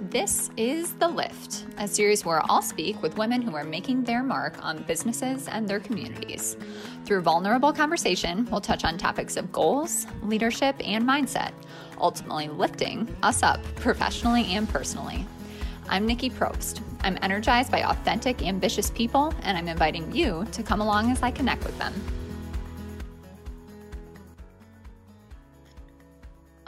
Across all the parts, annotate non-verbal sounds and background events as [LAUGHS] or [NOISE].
This is The Lift, a series where I'll speak with women who are making their mark on businesses and their communities. Through vulnerable conversation, we'll touch on topics of goals, leadership, and mindset, ultimately lifting us up professionally and personally. I'm Nikki Probst. I'm energized by authentic, ambitious people, and I'm inviting you to come along as I connect with them.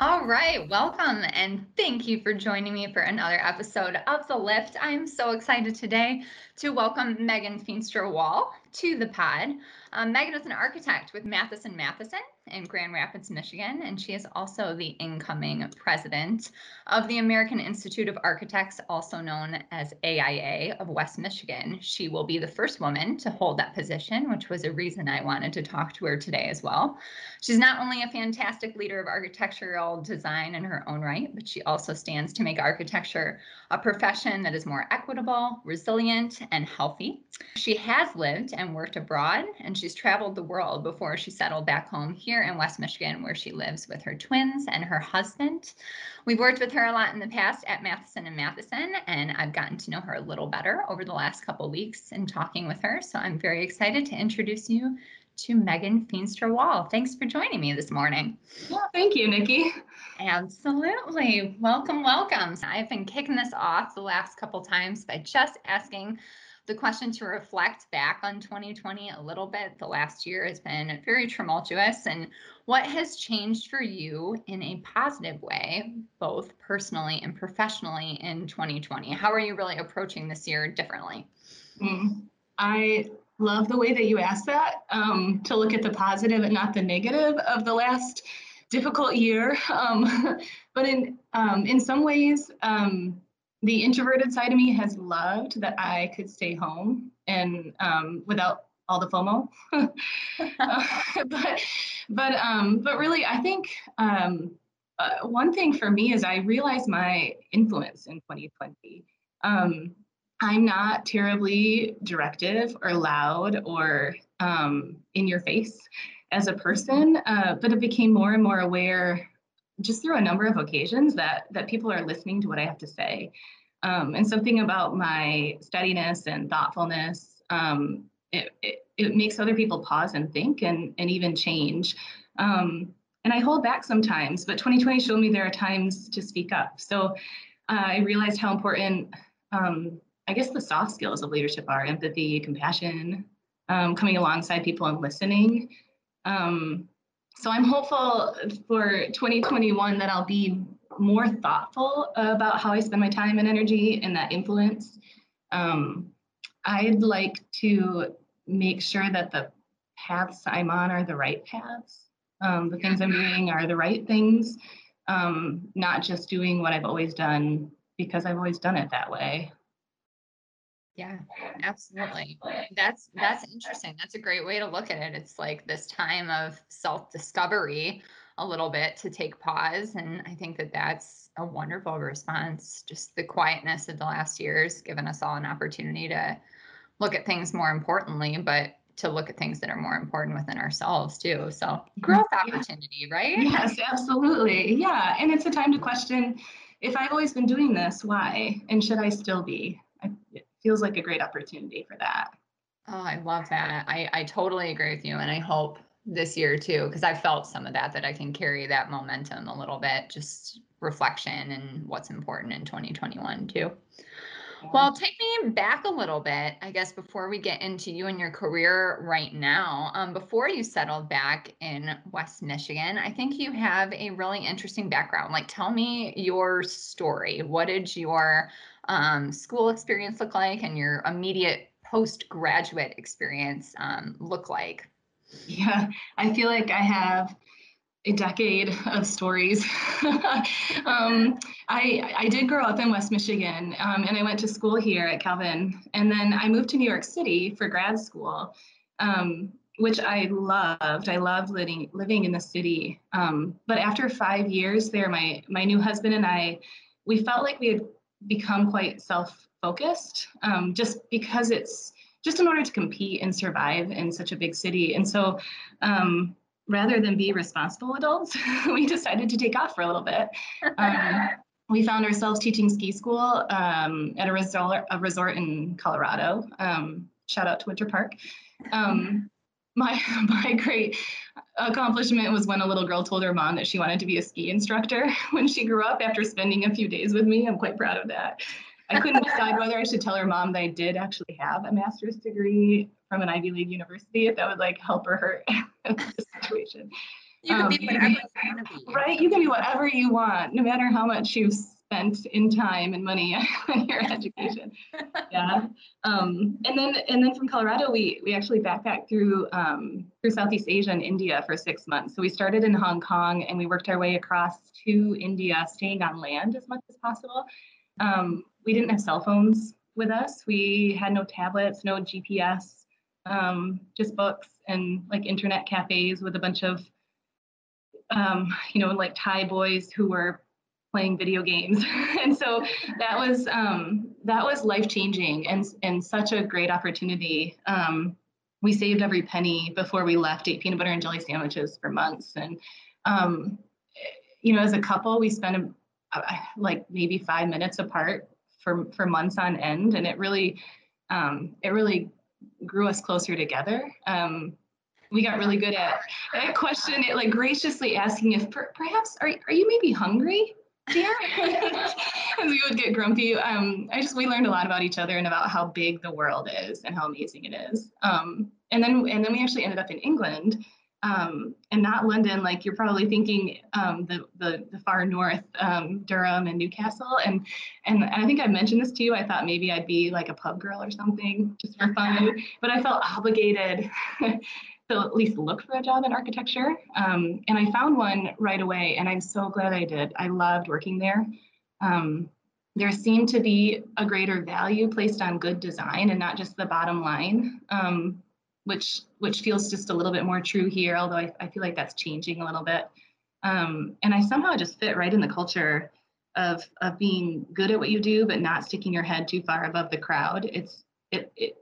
All right, welcome and thank you for joining me for another episode of The Lift. I'm so excited today to welcome Megan Feenstra Wall to the pod. Um, Megan is an architect with Mathison Mathison in Grand Rapids, Michigan, and she is also the incoming president of the American Institute of Architects, also known as AIA of West Michigan. She will be the first woman to hold that position, which was a reason I wanted to talk to her today as well. She's not only a fantastic leader of architectural design in her own right, but she also stands to make architecture a profession that is more equitable, resilient, and healthy. She has lived and worked abroad, and she's traveled the world before she settled back home here in West Michigan, where she lives with her twins and her husband. We've worked with her a lot in the past at Mathison and Mathison, and I've gotten to know her a little better over the last couple weeks in talking with her. So I'm very excited to introduce you to Megan Feenstra Wall. Thanks for joining me this morning. Yeah, thank you, Nikki. Absolutely. Welcome, welcome. I've been kicking this off the last couple times by just asking the question to reflect back on 2020 a little bit. The last year has been very tumultuous. And what has changed for you in a positive way, both personally and professionally in 2020? How are you really approaching this year differently? Mm, I love the way that you asked that um, to look at the positive and not the negative of the last difficult year. [LAUGHS] Um, but in um, in some ways, um, the introverted side of me has loved that I could stay home and um, without all the FOMO. uh, [LAUGHS] but but um, but really, I think um, uh, one thing for me is I realized my influence in 2020. Um, I'm not terribly directive or loud or um, in your face as a person, uh, but it became more and more aware just through a number of occasions that that people are listening to what I have to say. Um, and something about my steadiness and thoughtfulness, um, it, it, it, makes other people pause and think and, and even change. Um, and I hold back sometimes, but 2020 showed me there are times to speak up. So uh, I realized how important, um, I guess, the soft skills of leadership are empathy, compassion, um, coming alongside people and listening. Um, so I'm hopeful for 2021 that I'll be more thoughtful about how I spend my time and energy and that influence. Um, I'd like to make sure that the paths I'm on are the right paths. Um, the things I'm doing are the right things, um, not just doing what I've always done because I've always done it that way. Yeah, absolutely. That's that's interesting. That's a great way to look at it. It's like this time of self-discovery a little bit to take pause and I think that that's a wonderful response. Just the quietness of the last years given us all an opportunity to look at things more importantly, but to look at things that are more important within ourselves too. So growth opportunity, right? Yes, absolutely. Yeah, and it's a time to question if I've always been doing this, why? And should I still be? Feels like a great opportunity for that. Oh, I love that. I, I totally agree with you. And I hope this year too, because I felt some of that, that I can carry that momentum a little bit, just reflection and what's important in 2021 too. Well, take me back a little bit, I guess, before we get into you and your career right now. Um, before you settled back in West Michigan, I think you have a really interesting background. Like, tell me your story. What did your um, school experience look like and your immediate postgraduate experience um, look like? Yeah, I feel like I have a decade of stories. [LAUGHS] um, I, I did grow up in West Michigan um, and I went to school here at Calvin. And then I moved to New York City for grad school, um, which I loved. I loved living, living in the city. Um, but after five years there, my, my new husband and I, we felt like we had become quite self-focused um, just because it's just in order to compete and survive in such a big city. And so um, rather than be responsible adults, [LAUGHS] we decided to take off for a little bit. Um, we found ourselves teaching ski school um, at a resort, a resort in Colorado. Um, shout out to Winter Park. My [LAUGHS] my great accomplishment was when a little girl told her mom that she wanted to be a ski instructor [LAUGHS] when she grew up after spending a few days with me. I'm quite proud of that. I couldn't decide whether I should tell her mom that I did actually have a master's degree from an Ivy League university, if that would like help or hurt [LAUGHS] the situation. You can um, be whatever you want to be. Right? You can be whatever you want, no matter how much you've spent in time and money [LAUGHS] on your education. yeah. Um, and then and then from Colorado, we we actually backpacked through um, through Southeast Asia and India for six months. So we started in Hong Kong and we worked our way across to India, staying on land as much as possible. Um, we didn't have cell phones with us. We had no tablets, no GPS, um, just books and like internet cafes with a bunch of um, you know, like Thai boys who were playing video games. [LAUGHS] and so that was um, that was life changing and and such a great opportunity. Um, we saved every penny before we left. Ate peanut butter and jelly sandwiches for months, and um, you know, as a couple, we spent a, like maybe five minutes apart for for months on end, and it really um, it really grew us closer together. Um, we got really good at that question, it, like graciously asking if per, perhaps are, are you maybe hungry? Dear [LAUGHS] as we would get grumpy. Um, i just we learned a lot about each other and about how big the world is and how amazing it is. Um, and then and then we actually ended up in england. Um, and not london like you're probably thinking um, the, the, the far north um, durham and newcastle. And and i think i mentioned this to you. I thought maybe i'd be like a pub girl or something just for fun. [LAUGHS] But i felt obligated [LAUGHS] to at least look for a job in architecture. Um, and I found one right away, and I'm so glad I did. I loved working there. Um, there seemed to be a greater value placed on good design and not just the bottom line, um, which which feels just a little bit more true here, although I, I feel like that's changing a little bit. Um, and I somehow just fit right in the culture of of being good at what you do, but not sticking your head too far above the crowd. It's it, it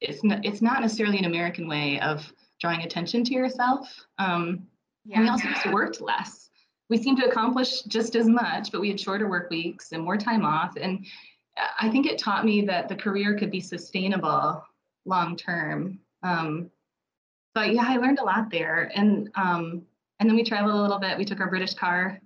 it's not, it's not necessarily an American way of drawing attention to yourself. Um, yeah. And we also just worked less. We seemed to accomplish just as much, but we had shorter work weeks and more time off. And I think it taught me that the career could be sustainable long term. Um, but yeah, I learned a lot there. And um, and then we traveled a little bit. We took our British car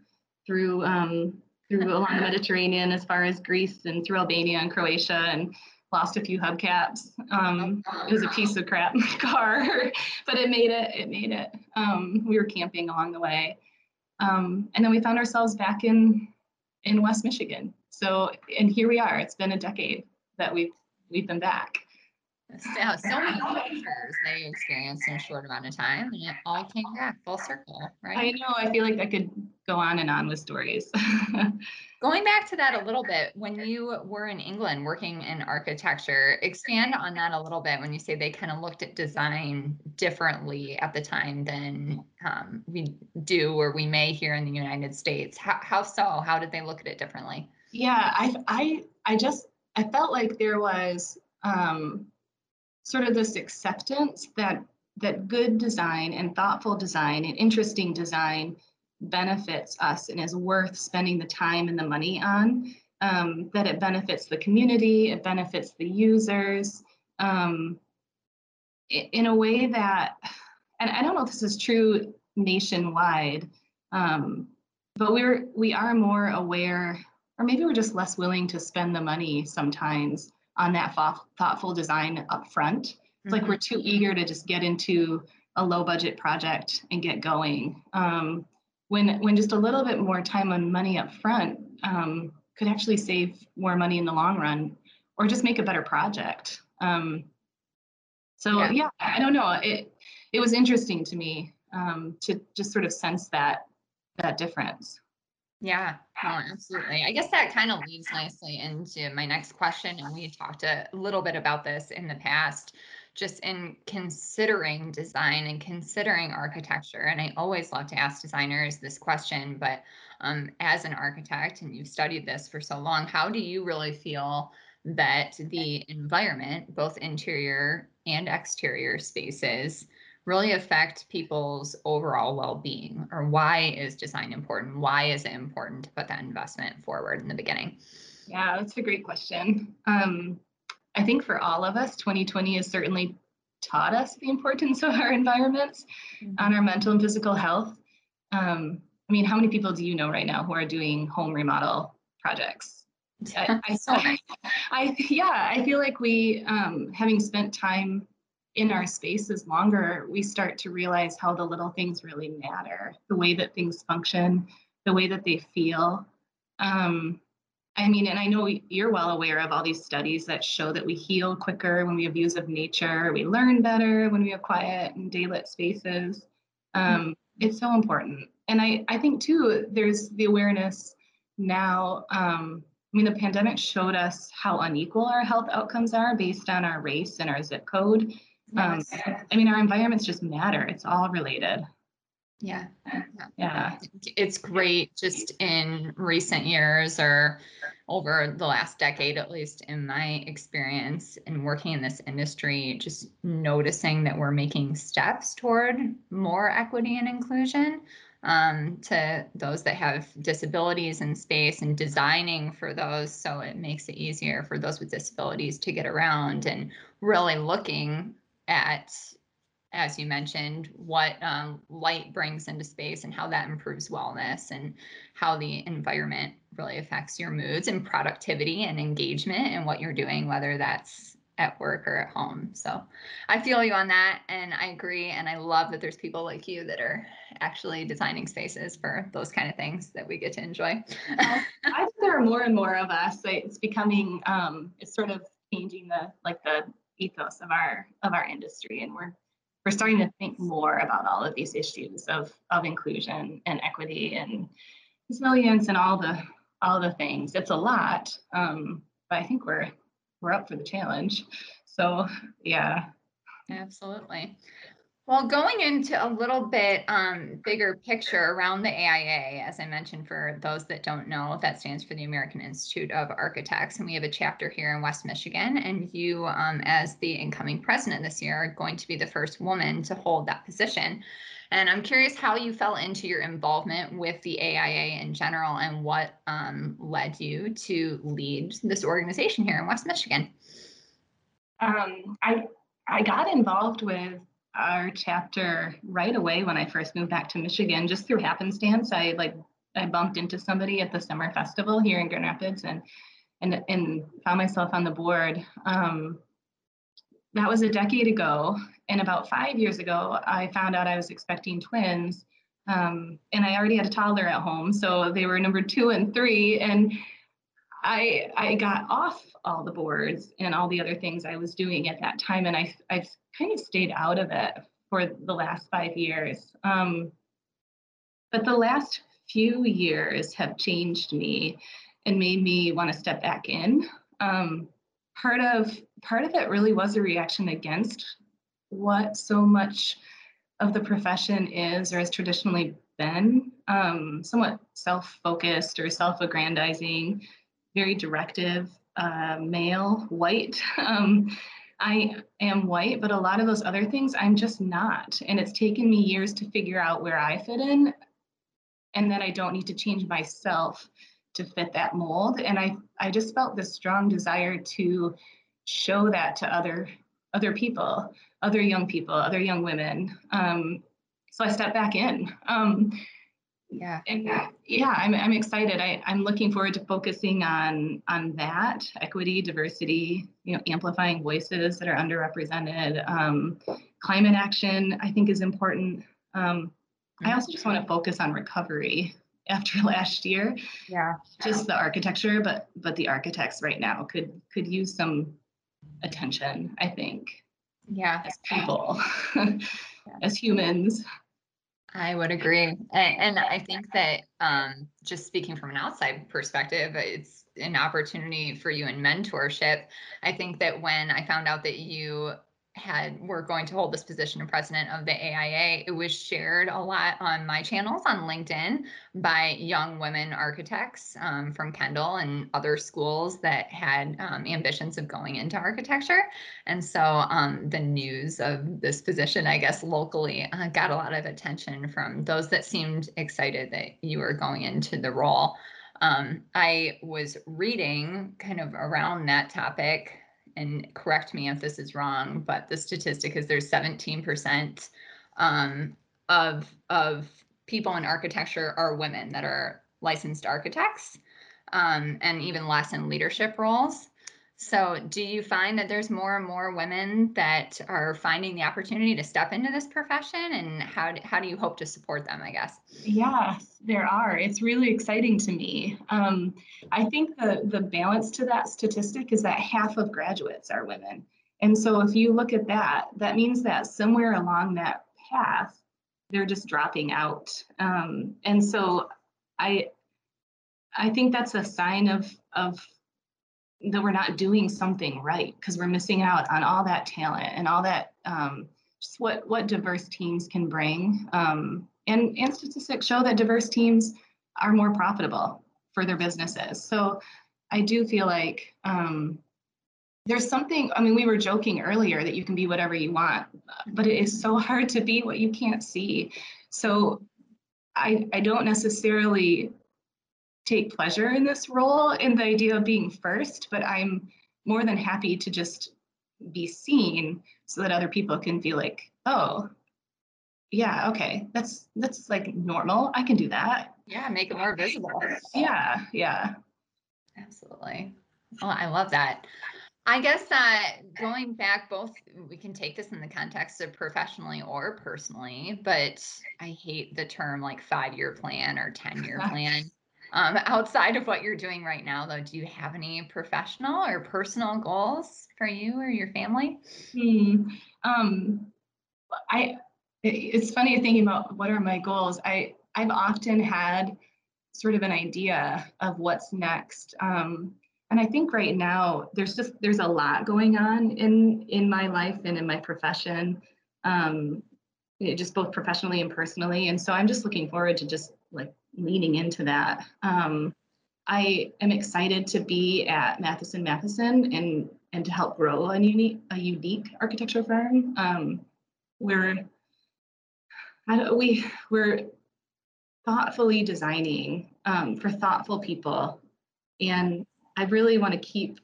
through um, through along the Mediterranean as far as Greece and through Albania and Croatia and lost a few hubcaps. Um, it was a piece of crap [LAUGHS] car, but it made it. It made it. Um, we were camping along the way, um, and then we found ourselves back in in West Michigan. So, and here we are. It's been a decade that we've we've been back. So, so many [LAUGHS] cultures they experienced in a short amount of time, and it all came back full circle, right? I know. I feel like I could go on and on with stories. [LAUGHS] Going back to that a little bit, when you were in England working in architecture, expand on that a little bit when you say they kind of looked at design differently at the time than um, we do or we may here in the United States. How, how so? How did they look at it differently? Yeah, I, I, I just, I felt like there was um, sort of this acceptance that that good design and thoughtful design and interesting design benefits us and is worth spending the time and the money on, um, that it benefits the community, it benefits the users um, in a way that, and I don't know if this is true nationwide, um, but we're we are more aware, or maybe we're just less willing to spend the money sometimes on that thoughtful design up front. It's mm-hmm. like we're too eager to just get into a low budget project and get going. Um, when when just a little bit more time and money up front um, could actually save more money in the long run or just make a better project um, so yeah. yeah. i don't know it it was interesting to me um, to just sort of sense that that difference yeah, no, absolutely. I guess that kind of leads nicely into my next question. And we talked a little bit about this in the past, just in considering design and considering architecture. And I always love to ask designers this question, but um, as an architect, and you've studied this for so long, how do you really feel that the environment, both interior and exterior spaces, really affect people's overall well-being or why is design important? Why is it important to put that investment forward in the beginning? Yeah that's a great question. Um, i think for all of us 2020 has certainly taught us the importance [LAUGHS] of our environments mm-hmm. on our mental and physical health. Um, i mean how many people do you know right now who are doing home remodel projects? [LAUGHS] I, I, [LAUGHS] I, yeah, I feel like we, um, having spent time in our spaces longer, we start to realize how the little things really matter, the way that things function, the way that they feel. Um, I mean, and I know you're well aware of all these studies that show that we heal quicker when we have views of nature, we learn better when we have quiet and daylit spaces. Um, it's so important. And I, I think too, there's the awareness now um, I mean, the pandemic showed us how unequal our health outcomes are based on our race and our zip code. Um, I mean, our environments just matter. It's all related. Yeah. Yeah. It's great just in recent years or over the last decade, at least in my experience in working in this industry, just noticing that we're making steps toward more equity and inclusion um, to those that have disabilities in space and designing for those so it makes it easier for those with disabilities to get around and really looking at as you mentioned what um, light brings into space and how that improves wellness and how the environment really affects your moods and productivity and engagement and what you're doing whether that's at work or at home. So I feel you on that. And I agree. And I love that there's people like you that are actually designing spaces for those kind of things that we get to enjoy. I think there are more and more of us. It's becoming, um, it's sort of changing the, like the ethos of our, of our industry. And we're, we're starting to think more about all of these issues of, of inclusion and equity and resilience and all the, all the things. It's a lot. Um, but I think we're, we're up for the challenge. So yeah. Absolutely. Well, going into a little bit um, bigger picture around the AIA, as I mentioned, for those that don't know, that stands for the American Institute of Architects, and we have a chapter here in West Michigan. And you, um, as the incoming president this year, are going to be the first woman to hold that position. And I'm curious how you fell into your involvement with the AIA in general and what um, led you to lead this organization here in West Michigan. Um, I, I got involved with our chapter right away when I first moved back to Michigan, just through happenstance. I like I bumped into somebody at the summer festival here in Grand Rapids and and and found myself on the board. Um, that was a decade ago, and about five years ago, I found out I was expecting twins. Um, and I already had a toddler at home, so they were number two and three. And I I got off all the boards and all the other things I was doing at that time, and I I've kind of stayed out of it for the last five years. Um, but the last few years have changed me and made me want to step back in. Um, part of part of it really was a reaction against what so much of the profession is or has traditionally been um, somewhat self-focused or self-aggrandizing very directive uh, male white [LAUGHS] um, i am white but a lot of those other things i'm just not and it's taken me years to figure out where i fit in and that i don't need to change myself to fit that mold and i i just felt this strong desire to show that to other other people other young people, other young women. Um, so I stepped back in. Um, yeah. And yeah, I'm, I'm excited. I, I'm looking forward to focusing on on that equity, diversity, you know, amplifying voices that are underrepresented. Um, climate action, I think, is important. Um, I also just want to focus on recovery after [LAUGHS] last year. Yeah. Just the architecture, but but the architects right now could could use some attention. I think yeah as people [LAUGHS] as humans i would agree. And, and i think that um, just speaking from an outside perspective it's an opportunity for you in mentorship. I think that when i found out that you had were going to hold this position of president of the AIA, it was shared a lot on my channels on LinkedIn by young women architects um, from Kendall and other schools that had um, ambitions of going into architecture. And so um, the news of this position, I guess locally, uh, got a lot of attention from those that seemed excited that you were going into the role. Um, I was reading kind of around that topic and correct me if this is wrong, but the statistic is there's 17% um, of of people in architecture are women that are licensed architects, um, and even less in leadership roles. So, do you find that there's more and more women that are finding the opportunity to step into this profession, and how do, how do you hope to support them? I guess. Yeah, there are. It's really exciting to me. Um, I think the the balance to that statistic is that half of graduates are women, and so if you look at that, that means that somewhere along that path, they're just dropping out. Um, and so, I I think that's a sign of of that we're not doing something right because we're missing out on all that talent and all that um, just what what diverse teams can bring. Um, and and statistics show that diverse teams are more profitable for their businesses. So I do feel like um, there's something. I mean, we were joking earlier that you can be whatever you want, but it is so [LAUGHS] hard to be what you can't see. So I I don't necessarily take pleasure in this role in the idea of being first, but I'm more than happy to just be seen so that other people can feel like, oh, yeah, okay, that's that's like normal. I can do that. Yeah, make it more visible. Yeah, yeah. Absolutely. Oh, I love that. I guess that going back, both we can take this in the context of professionally or personally, but I hate the term like five year plan or 10 year [LAUGHS] plan. Um, outside of what you're doing right now, though, do you have any professional or personal goals for you or your family? Hmm. Um, I. It's funny thinking about what are my goals. I I've often had sort of an idea of what's next. Um, and I think right now there's just there's a lot going on in in my life and in my profession, um, just both professionally and personally. And so I'm just looking forward to just like leaning into that. Um, I am excited to be at Mathison Mathison and and to help grow a unique a unique architecture firm. Um, we're we we're thoughtfully designing um, for thoughtful people, and I really want to keep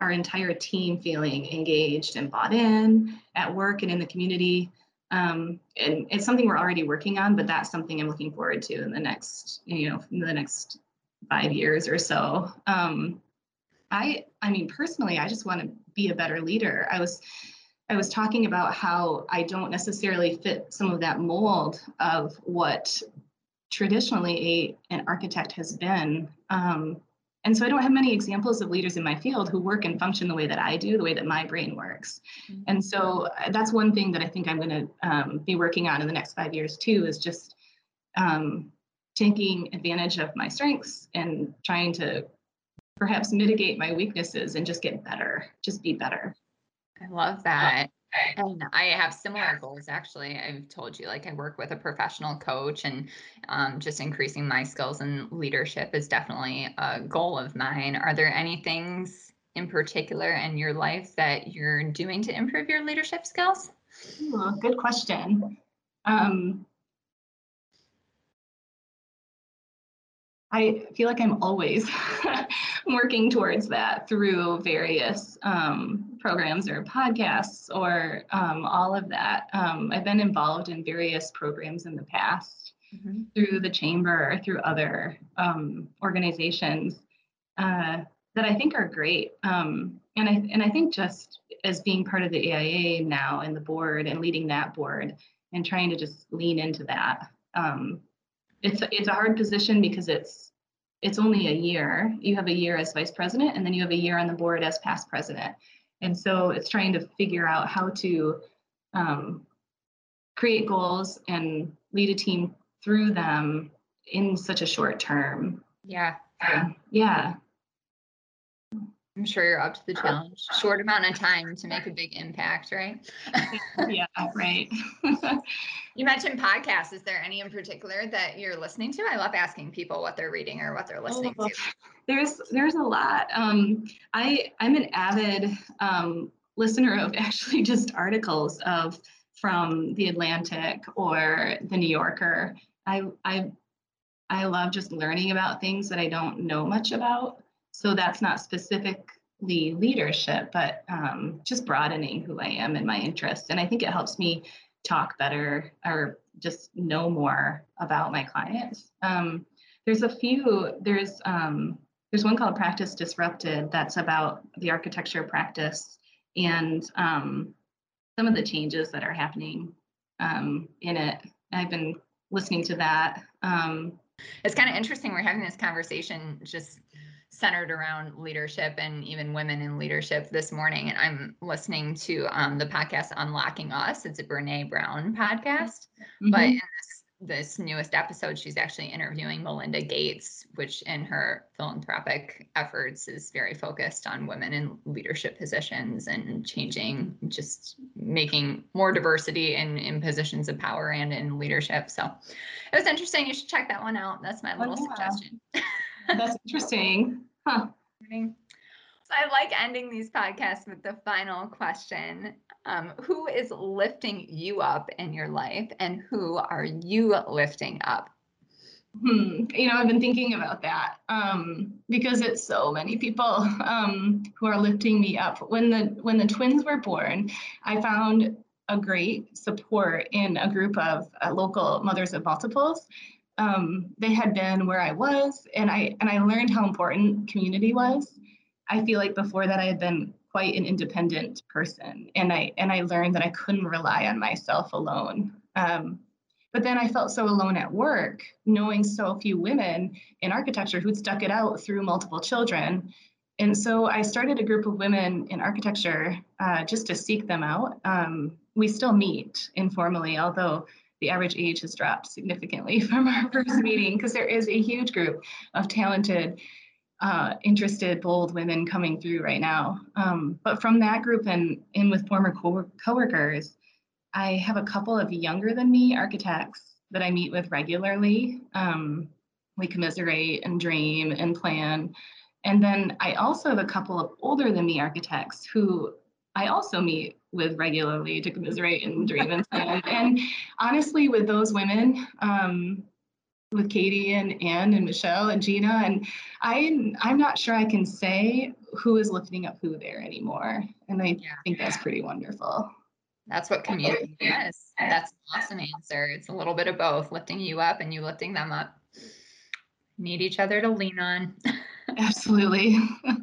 our entire team feeling engaged and bought in at work and in the community. Um, and it's something we're already working on, but that's something I'm looking forward to in the next, you know, in the next five years or so. Um, I, I mean, personally, I just want to be a better leader. I was, I was talking about how I don't necessarily fit some of that mold of what traditionally a, an architect has been. Um, and so I don't have many examples of leaders in my field who work and function the way that I do, the way that my brain works. Mm-hmm. And so uh, that's one thing that I think I'm going to um, be working on in the next five years too, is just um, taking advantage of my strengths and trying to perhaps mitigate my weaknesses and just get better, just be better. I love that. And I have similar goals actually. I've told you, like, I work with a professional coach, and um, just increasing my skills in leadership is definitely a goal of mine. Are there any things in particular in your life that you're doing to improve your leadership skills? Good question. Um, I feel like I'm always [LAUGHS] working towards that through various um, programs or podcasts or um, all of that. Um, I've been involved in various programs in the past mm-hmm. through the chamber or through other um, organizations uh, that I think are great. Um, and I and I think just as being part of the AIA now and the board and leading that board and trying to just lean into that. Um, it's it's a hard position because it's it's only a year. You have a year as vice president, and then you have a year on the board as past president. And so it's trying to figure out how to um, create goals and lead a team through them in such a short term. Yeah. Um, yeah. I'm sure you're up to the challenge. Short amount of time to make a big impact, right? [LAUGHS] yeah, right. [LAUGHS] you mentioned podcasts. Is there any in particular that you're listening to? I love asking people what they're reading or what they're listening oh, to. There's there's a lot. Um, I I'm an avid um, listener of [LAUGHS] actually just articles of from the Atlantic or the New Yorker. I I I love just learning about things that I don't know much about. So that's not specifically leadership, but um, just broadening who I am and my interests. And I think it helps me talk better or just know more about my clients. Um, there's a few, there's um, there's one called Practice Disrupted that's about the architecture practice and um, some of the changes that are happening um, in it. I've been listening to that. Um, it's kind of interesting. We're having this conversation just centered around leadership and even women in leadership this morning. And I'm listening to um, the podcast Unlocking Us. It's a Brene Brown podcast. Mm-hmm. But in this, this newest episode, she's actually interviewing Melinda Gates, which in her philanthropic efforts is very focused on women in leadership positions and changing, just making more diversity in, in positions of power and in leadership. So it was interesting. You should check that one out. That's my oh, little oh, yeah. suggestion. [LAUGHS] That's interesting. Huh. So I like ending these podcasts with the final question. Um, who is lifting you up in your life and who are you lifting up? Hmm. You know, I've been thinking about that um, because it's so many people [LAUGHS] um, who are lifting me up. When the when the twins were born, I found a great support in a group of uh, local mothers of multiples um, they had been where I was, and I and I learned how important community was. I feel like before that I had been quite an independent person, and I and I learned that I couldn't rely on myself alone. Um, but then I felt so alone at work, knowing so few women in architecture who'd stuck it out through multiple children. And so I started a group of women in architecture uh, just to seek them out. Um, we still meet informally, although the average age has dropped significantly [LAUGHS] from our first meeting because there is a huge group of talented, uh, interested, bold women coming through right now. Um, but from that group and in with former co- coworkers, I have a couple of younger than me architects that I meet with regularly. Um, we commiserate and dream and plan. And then I also have a couple of older than me architects who I also meet with regularly to commiserate and dream and plan. and honestly, with those women, um, with Katie and Anne and Michelle and Gina, and I, I'm not sure I can say who is lifting up who there anymore. And I yeah. think that's pretty wonderful. That's what community is. That's an awesome answer. It's a little bit of both, lifting you up and you lifting them up. Need each other to lean on. [LAUGHS] Absolutely. [LAUGHS]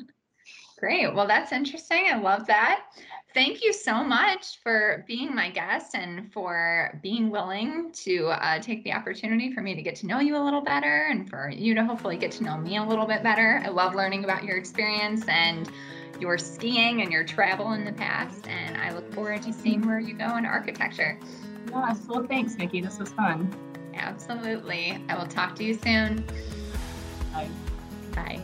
Great. Well, that's interesting. I love that. Thank you so much for being my guest and for being willing to uh, take the opportunity for me to get to know you a little better and for you to hopefully get to know me a little bit better. I love learning about your experience and your skiing and your travel in the past. And I look forward to seeing where you go in architecture. Yes. Well, thanks, Nikki. This was fun. Absolutely. I will talk to you soon. Bye. Bye.